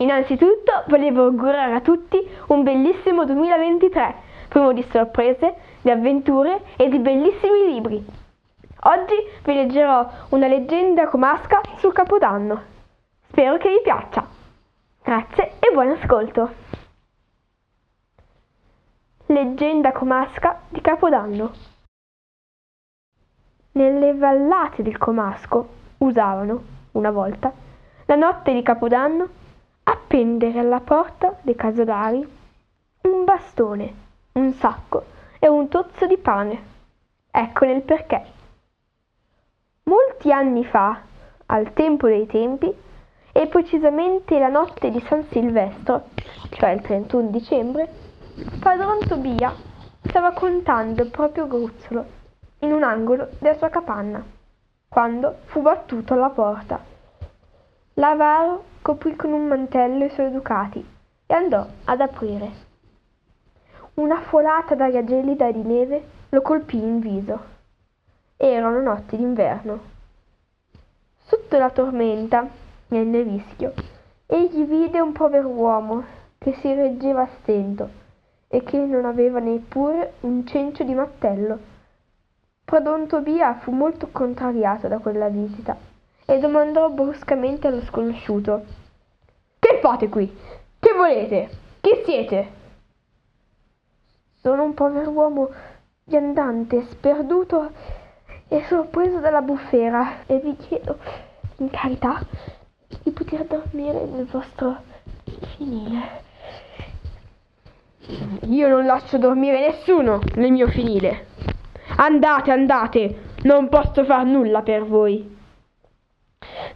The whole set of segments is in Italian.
Innanzitutto volevo augurare a tutti un bellissimo 2023, pieno di sorprese, di avventure e di bellissimi libri. Oggi vi leggerò una leggenda comasca sul Capodanno. Spero che vi piaccia. Grazie e buon ascolto. Leggenda comasca di Capodanno. Nelle vallate del Comasco usavano, una volta, la notte di Capodanno, appendere alla porta dei casolari un bastone, un sacco e un tozzo di pane. Eccone il perché. Molti anni fa, al tempo dei tempi, e precisamente la notte di San Silvestro, cioè il 31 dicembre, padron Tobia stava contando il proprio gruzzolo in un angolo della sua capanna, quando fu battuto alla porta. L'avaro coprì con un mantello i suoi ducati e andò ad aprire. Una folata d'aria gelida di neve lo colpì in viso. Erano notti d'inverno. Sotto la tormenta, nel nevischio, egli vide un pover'uomo che si reggeva a stento e che non aveva neppure un cencio di mattello. Padron Tobia fu molto contrariato da quella visita e domandò bruscamente allo sconosciuto Che fate qui? Che volete? Chi siete? Sono un pover'uomo viandante, sperduto e sorpreso dalla bufera e vi chiedo, in carità, di poter dormire nel vostro finile. Io non lascio dormire nessuno nel mio finile. Andate, andate, non posso far nulla per voi.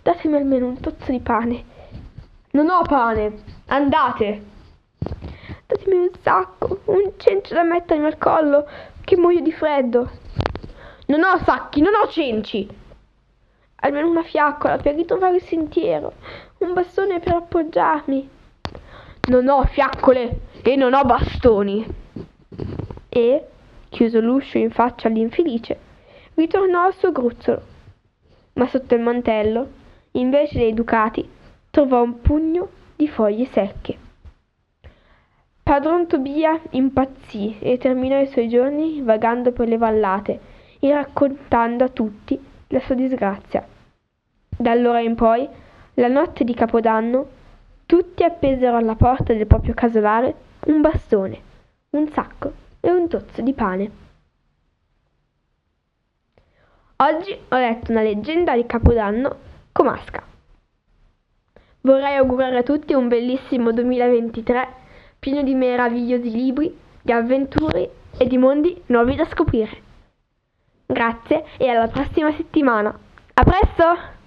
Datemi almeno un tozzo di pane. Non ho pane, andate. Datemi un sacco, un cencio da mettermi al collo, che muoio di freddo. Non ho sacchi, non ho cenci. Almeno una fiaccola per ritrovare il sentiero, un bastone per appoggiarmi. Non ho fiaccole e non ho bastoni. E, chiuso l'uscio in faccia all'infelice, ritornò al suo gruzzolo. Ma sotto il mantello, invece dei ducati, trovò un pugno di foglie secche. Padron Tobia impazzì e terminò i suoi giorni vagando per le vallate e raccontando a tutti la sua disgrazia. Da allora in poi, la notte di Capodanno, tutti appesero alla porta del proprio casolare un bastone, un sacco e un tozzo di pane. Oggi ho letto una leggenda di Capodanno comasca. Vorrei augurare a tutti un bellissimo 2023 pieno di meravigliosi libri, di avventure e di mondi nuovi da scoprire. Grazie e alla prossima settimana. A presto!